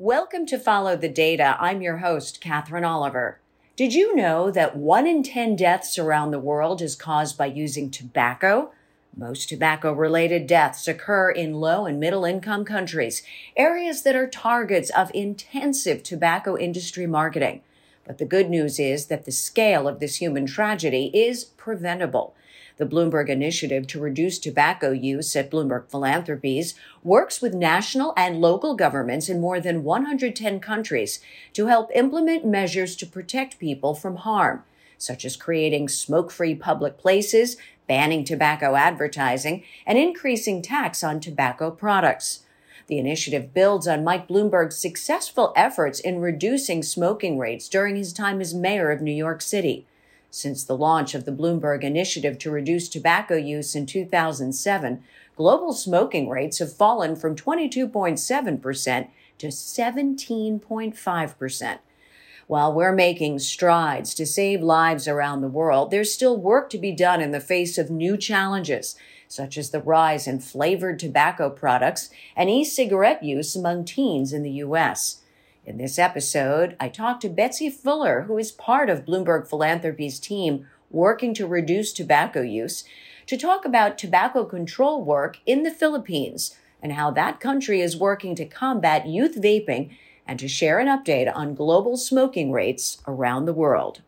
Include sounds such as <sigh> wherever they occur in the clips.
Welcome to Follow the Data. I'm your host, Katherine Oliver. Did you know that one in 10 deaths around the world is caused by using tobacco? Most tobacco related deaths occur in low and middle income countries, areas that are targets of intensive tobacco industry marketing. But the good news is that the scale of this human tragedy is preventable. The Bloomberg Initiative to Reduce Tobacco Use at Bloomberg Philanthropies works with national and local governments in more than 110 countries to help implement measures to protect people from harm, such as creating smoke free public places, banning tobacco advertising, and increasing tax on tobacco products. The initiative builds on Mike Bloomberg's successful efforts in reducing smoking rates during his time as mayor of New York City. Since the launch of the Bloomberg Initiative to Reduce Tobacco Use in 2007, global smoking rates have fallen from 22.7% to 17.5%. While we're making strides to save lives around the world, there's still work to be done in the face of new challenges, such as the rise in flavored tobacco products and e cigarette use among teens in the U.S. In this episode, I talked to Betsy Fuller, who is part of Bloomberg Philanthropies team working to reduce tobacco use, to talk about tobacco control work in the Philippines and how that country is working to combat youth vaping and to share an update on global smoking rates around the world.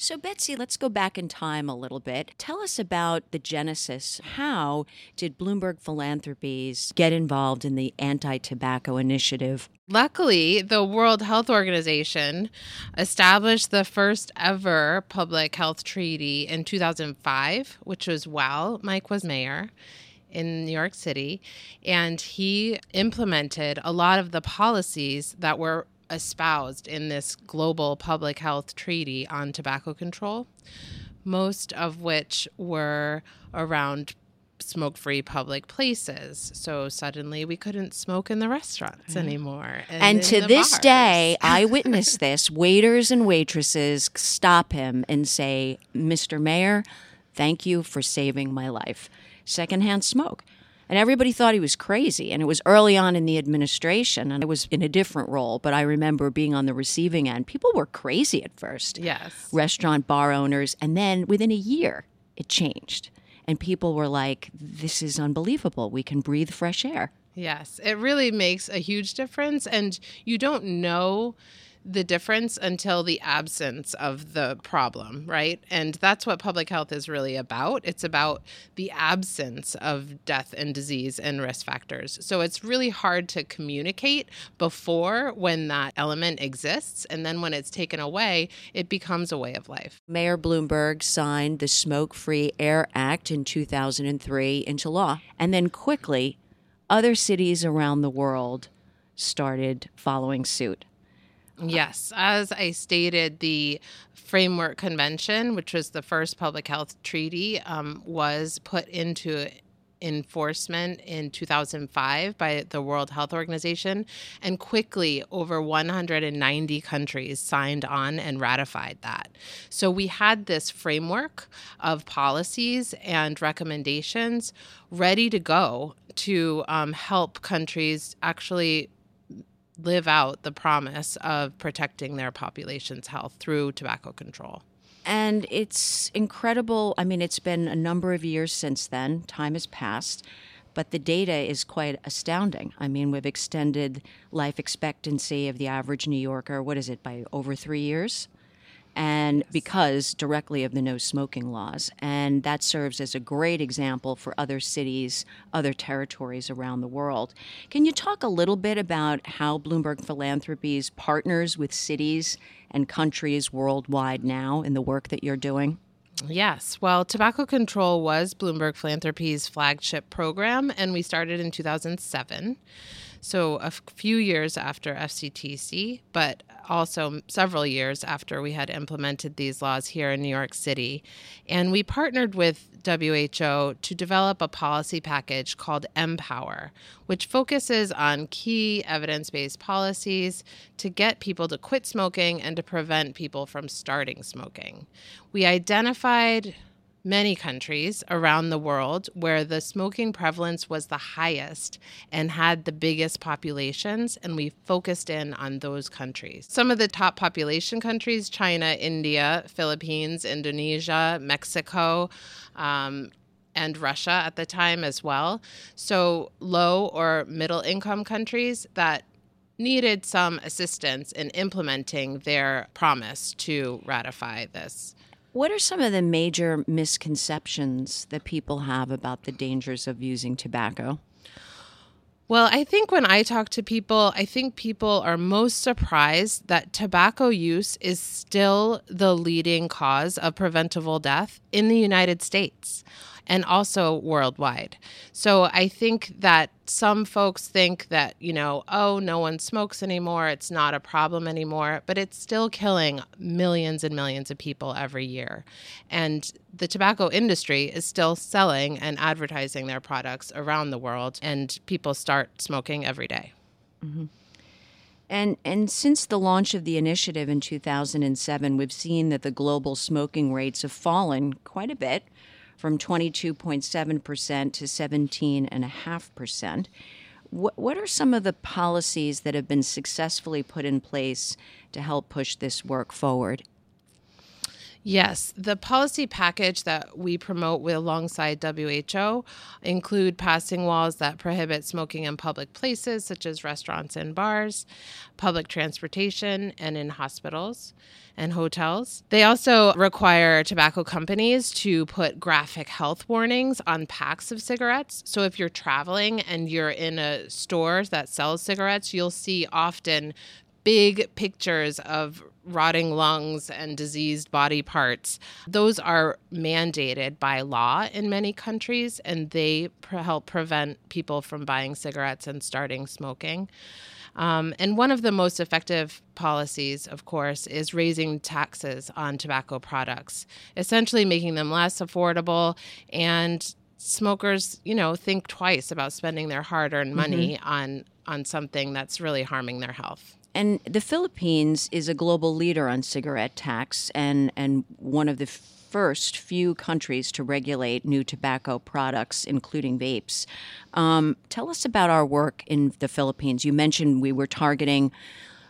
So, Betsy, let's go back in time a little bit. Tell us about the genesis. How did Bloomberg Philanthropies get involved in the anti tobacco initiative? Luckily, the World Health Organization established the first ever public health treaty in 2005, which was while Mike was mayor in New York City. And he implemented a lot of the policies that were espoused in this global public health treaty on tobacco control, most of which were around smoke free public places. So suddenly we couldn't smoke in the restaurants anymore. And, and to this bars. day, <laughs> I witness this. Waiters and waitresses stop him and say, Mr. Mayor, thank you for saving my life. Secondhand smoke. And everybody thought he was crazy. And it was early on in the administration, and I was in a different role, but I remember being on the receiving end. People were crazy at first. Yes. Restaurant bar owners. And then within a year, it changed. And people were like, this is unbelievable. We can breathe fresh air. Yes, it really makes a huge difference. And you don't know the difference until the absence of the problem, right? And that's what public health is really about. It's about the absence of death and disease and risk factors. So it's really hard to communicate before when that element exists. And then when it's taken away, it becomes a way of life. Mayor Bloomberg signed the Smoke Free Air Act in 2003 into law. And then quickly, other cities around the world started following suit. Yes, as I stated, the Framework Convention, which was the first public health treaty, um, was put into enforcement in 2005 by the World Health Organization, and quickly over 190 countries signed on and ratified that. So we had this framework of policies and recommendations ready to go to um, help countries actually live out the promise of protecting their population's health through tobacco control. And it's incredible. I mean, it's been a number of years since then, time has passed, but the data is quite astounding. I mean, we've extended life expectancy of the average New Yorker, what is it, by over three years? And because directly of the no smoking laws. And that serves as a great example for other cities, other territories around the world. Can you talk a little bit about how Bloomberg Philanthropies partners with cities and countries worldwide now in the work that you're doing? Yes. Well, tobacco control was Bloomberg Philanthropies flagship program, and we started in 2007. So, a few years after FCTC, but also several years after we had implemented these laws here in New York City. And we partnered with WHO to develop a policy package called MPOWER, which focuses on key evidence based policies to get people to quit smoking and to prevent people from starting smoking. We identified many countries around the world where the smoking prevalence was the highest and had the biggest populations, and we focused in on those countries. Some of the top population countries China, India, Philippines, Indonesia, Mexico. Um, and Russia at the time as well. So, low or middle income countries that needed some assistance in implementing their promise to ratify this. What are some of the major misconceptions that people have about the dangers of using tobacco? Well, I think when I talk to people, I think people are most surprised that tobacco use is still the leading cause of preventable death in the United States and also worldwide. So I think that some folks think that, you know, oh, no one smokes anymore, it's not a problem anymore, but it's still killing millions and millions of people every year. And the tobacco industry is still selling and advertising their products around the world, and people start smoking every day. Mm-hmm. And and since the launch of the initiative in 2007, we've seen that the global smoking rates have fallen quite a bit from 22.7% to 17.5%. What, what are some of the policies that have been successfully put in place to help push this work forward? Yes, the policy package that we promote alongside WHO include passing laws that prohibit smoking in public places such as restaurants and bars, public transportation, and in hospitals and hotels. They also require tobacco companies to put graphic health warnings on packs of cigarettes. So if you're traveling and you're in a store that sells cigarettes, you'll see often big pictures of rotting lungs and diseased body parts. Those are mandated by law in many countries, and they help prevent people from buying cigarettes and starting smoking. Um, and one of the most effective policies, of course, is raising taxes on tobacco products, essentially making them less affordable and smokers, you know, think twice about spending their hard-earned money mm-hmm. on on something that's really harming their health. And the Philippines is a global leader on cigarette tax and, and one of the first few countries to regulate new tobacco products, including vapes. Um, tell us about our work in the Philippines. You mentioned we were targeting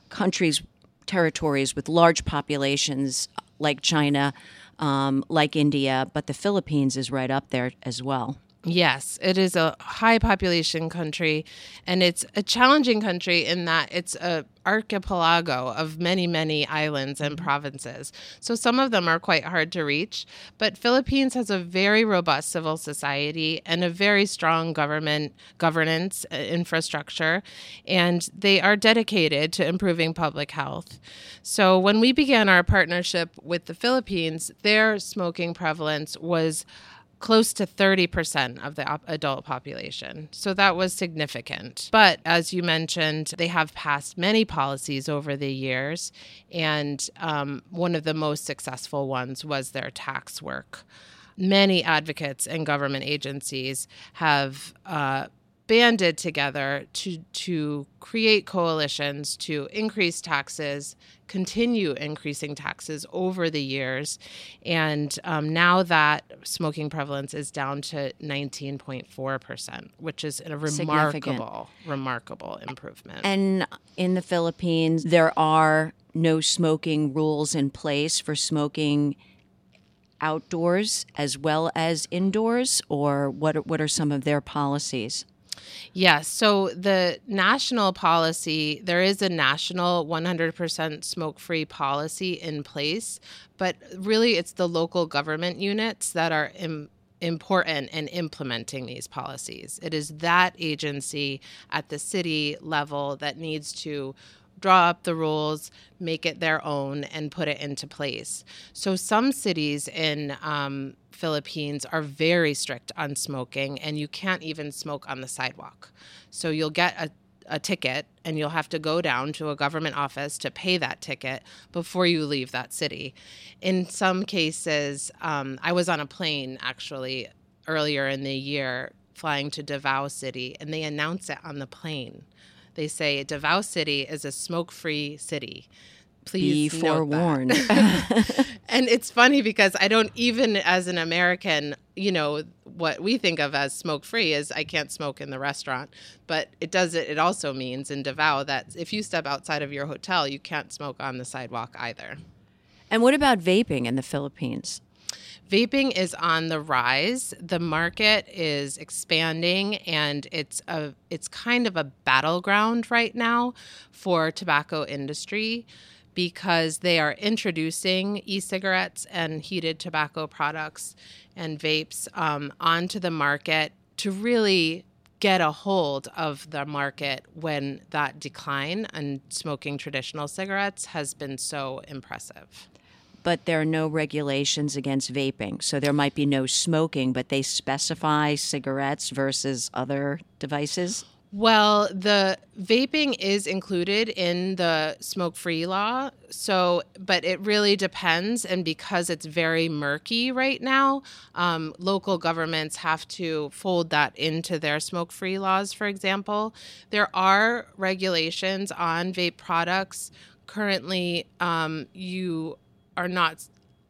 countries, territories with large populations like China, um, like India, but the Philippines is right up there as well. Yes, it is a high population country and it's a challenging country in that it's a archipelago of many many islands and mm-hmm. provinces. So some of them are quite hard to reach, but Philippines has a very robust civil society and a very strong government governance uh, infrastructure and they are dedicated to improving public health. So when we began our partnership with the Philippines, their smoking prevalence was close to 30% of the adult population. So that was significant. But as you mentioned, they have passed many policies over the years. And um, one of the most successful ones was their tax work. Many advocates and government agencies have uh, banded together to to create coalitions to increase taxes, continue increasing taxes over the years, and um, now that smoking prevalence is down to 19.4 percent, which is a remarkable, remarkable improvement. And in the Philippines, there are no smoking rules in place for smoking outdoors as well as indoors, or what? What are some of their policies? Yes. So the national policy, there is a national 100% smoke free policy in place, but really it's the local government units that are Im- important in implementing these policies. It is that agency at the city level that needs to draw up the rules, make it their own, and put it into place. So some cities in um, Philippines are very strict on smoking, and you can't even smoke on the sidewalk. So you'll get a a ticket and you'll have to go down to a government office to pay that ticket before you leave that city. In some cases, um, I was on a plane actually earlier in the year flying to Davao City, and they announce it on the plane. They say Davao City is a smoke free city please be forewarned. <laughs> <laughs> and it's funny because I don't even as an American, you know, what we think of as smoke free is I can't smoke in the restaurant, but it does it it also means in Davao that if you step outside of your hotel, you can't smoke on the sidewalk either. And what about vaping in the Philippines? Vaping is on the rise. The market is expanding and it's a it's kind of a battleground right now for tobacco industry because they are introducing e cigarettes and heated tobacco products and vapes um, onto the market to really get a hold of the market when that decline in smoking traditional cigarettes has been so impressive. But there are no regulations against vaping. So there might be no smoking, but they specify cigarettes versus other devices? Well, the vaping is included in the smoke free law. So, but it really depends. And because it's very murky right now, um, local governments have to fold that into their smoke free laws, for example. There are regulations on vape products. Currently, um, you are not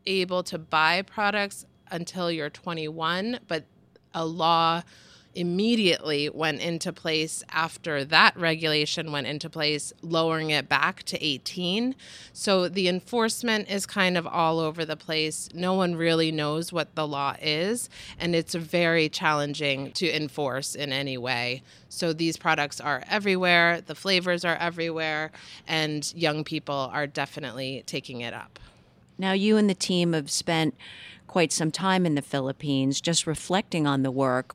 able to buy products until you're 21, but a law immediately went into place after that regulation went into place, lowering it back to 18. So the enforcement is kind of all over the place. No one really knows what the law is, and it's very challenging to enforce in any way. So these products are everywhere, the flavors are everywhere, and young people are definitely taking it up. Now, you and the team have spent quite some time in the Philippines just reflecting on the work.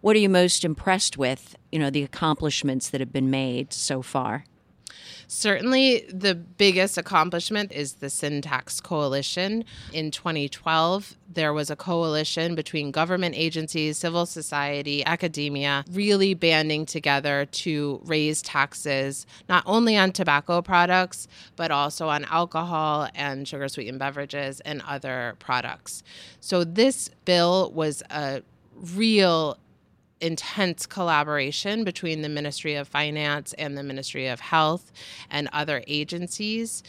What are you most impressed with, you know, the accomplishments that have been made so far? Certainly, the biggest accomplishment is the Sin Tax Coalition. In 2012, there was a coalition between government agencies, civil society, academia, really banding together to raise taxes, not only on tobacco products, but also on alcohol and sugar sweetened beverages and other products. So, this bill was a real intense collaboration between the Ministry of Finance and the Ministry of Health and other agencies.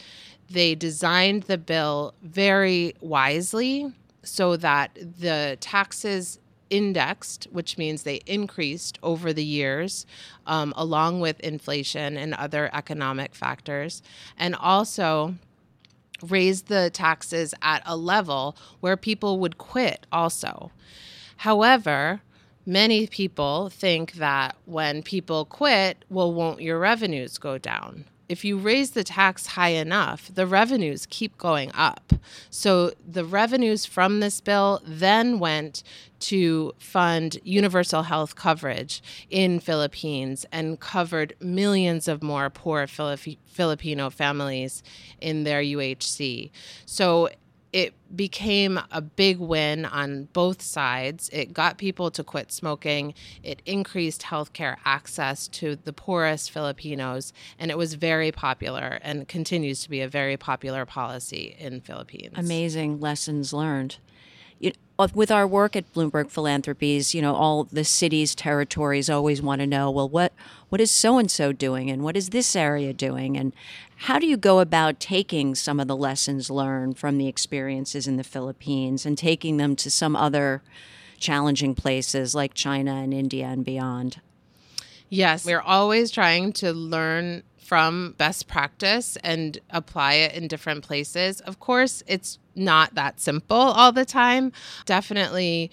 They designed the bill very wisely so that the taxes indexed, which means they increased over the years, um, along with inflation and other economic factors, and also raised the taxes at a level where people would quit also. However, many people think that when people quit, well, won't your revenues go down? If you raise the tax high enough, the revenues keep going up. So the revenues from this bill then went to fund universal health coverage in Philippines and covered millions of more poor Filipino families in their UHC. So it became a big win on both sides. It got people to quit smoking. It increased healthcare access to the poorest Filipinos, and it was very popular and continues to be a very popular policy in Philippines. Amazing lessons learned with our work at Bloomberg Philanthropies, you know, all the cities, territories always want to know, well, what what is so and so doing, and what is this area doing, and how do you go about taking some of the lessons learned from the experiences in the Philippines and taking them to some other challenging places like China and India and beyond? Yes, we're always trying to learn from best practice and apply it in different places. Of course, it's not that simple all the time. Definitely.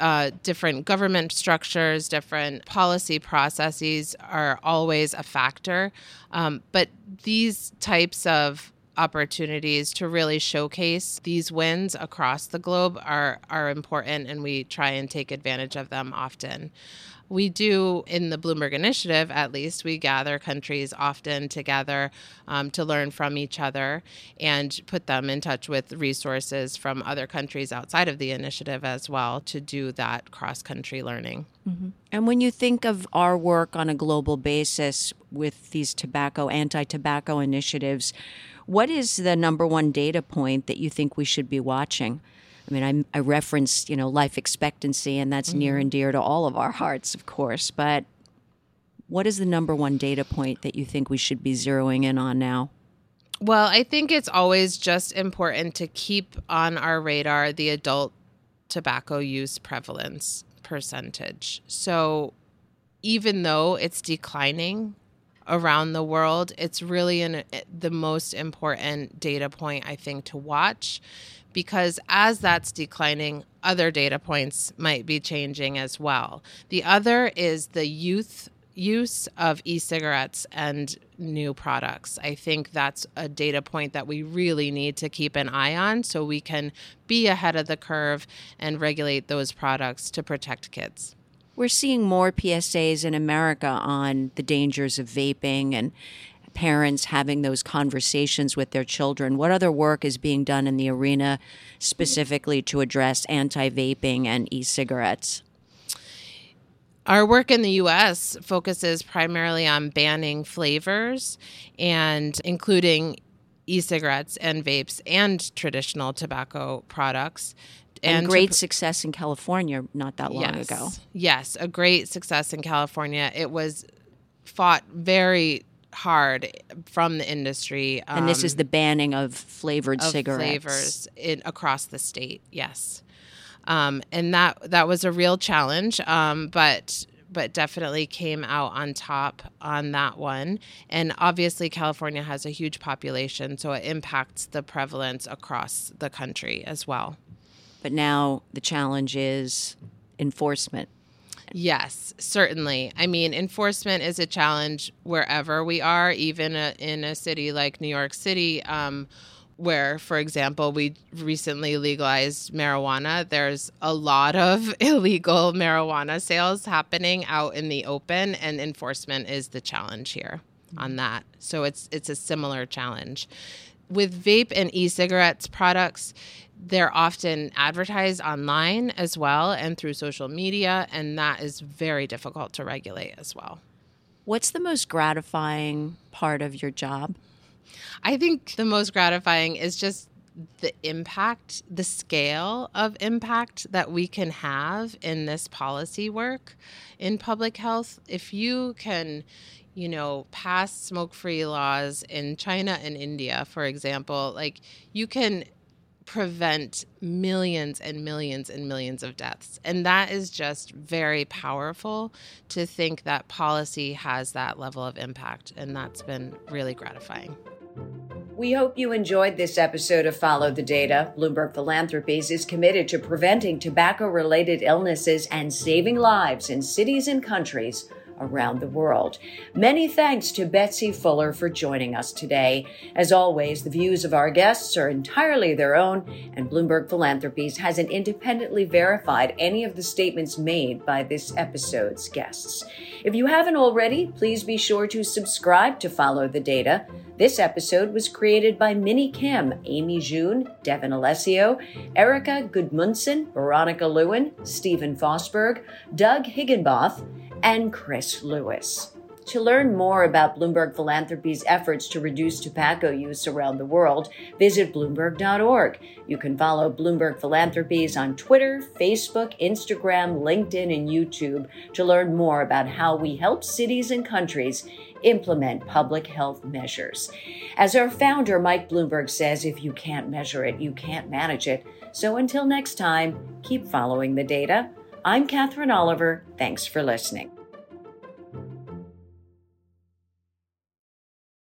Uh, different government structures, different policy processes are always a factor. Um, but these types of opportunities to really showcase these wins across the globe are are important and we try and take advantage of them often we do in the Bloomberg Initiative, at least, we gather countries often together um, to learn from each other and put them in touch with resources from other countries outside of the initiative as well to do that cross country learning. Mm-hmm. And when you think of our work on a global basis with these tobacco, anti tobacco initiatives, what is the number one data point that you think we should be watching? I mean, I, I referenced, you know, life expectancy, and that's mm-hmm. near and dear to all of our hearts, of course. But what is the number one data point that you think we should be zeroing in on now? Well, I think it's always just important to keep on our radar the adult tobacco use prevalence percentage. So even though it's declining around the world, it's really an, eh, the most important data point, I think, to watch because as that's declining, other data points might be changing as well. The other is the youth use of e-cigarettes and new products. I think that's a data point that we really need to keep an eye on so we can be ahead of the curve and regulate those products to protect kids. We're seeing more PSAs in America on the dangers of vaping and parents having those conversations with their children? What other work is being done in the arena specifically to address anti vaping and e cigarettes? Our work in the US focuses primarily on banning flavors and including e cigarettes and vapes and traditional tobacco products. And, and great to, success in California not that long yes, ago. Yes, a great success in California. It was fought very hard from the industry. Um, and this is um, the banning of flavored of cigarettes. Flavors in, across the state, yes. Um, and that that was a real challenge, um, but but definitely came out on top on that one. And obviously, California has a huge population, so it impacts the prevalence across the country as well. But now the challenge is enforcement. Yes, certainly. I mean, enforcement is a challenge wherever we are, even a, in a city like New York City. Um, where, for example, we recently legalized marijuana. There's a lot of <laughs> illegal marijuana sales happening out in the open, and enforcement is the challenge here on that. So it's it's a similar challenge. With vape and e-cigarettes products, they're often advertised online as well and through social media, and that is very difficult to regulate as well. What's the most gratifying part of your job? I think the most gratifying is just the impact, the scale of impact that we can have in this policy work in public health. If you can, you know, pass smoke free laws in China and India, for example, like you can prevent millions and millions and millions of deaths. And that is just very powerful to think that policy has that level of impact. And that's been really gratifying. We hope you enjoyed this episode of Follow the Data. Bloomberg Philanthropies is committed to preventing tobacco related illnesses and saving lives in cities and countries around the world. Many thanks to Betsy Fuller for joining us today. As always, the views of our guests are entirely their own, and Bloomberg Philanthropies hasn't independently verified any of the statements made by this episode's guests. If you haven't already, please be sure to subscribe to Follow the Data. This episode was created by Minnie Kim, Amy June, Devin Alessio, Erica Gudmundson, Veronica Lewin, Stephen Fosberg, Doug Higginboth, and Chris Lewis. To learn more about Bloomberg Philanthropy's efforts to reduce tobacco use around the world, visit Bloomberg.org. You can follow Bloomberg Philanthropies on Twitter, Facebook, Instagram, LinkedIn, and YouTube to learn more about how we help cities and countries implement public health measures. As our founder, Mike Bloomberg, says, if you can't measure it, you can't manage it. So until next time, keep following the data I'm Katherine Oliver. Thanks for listening.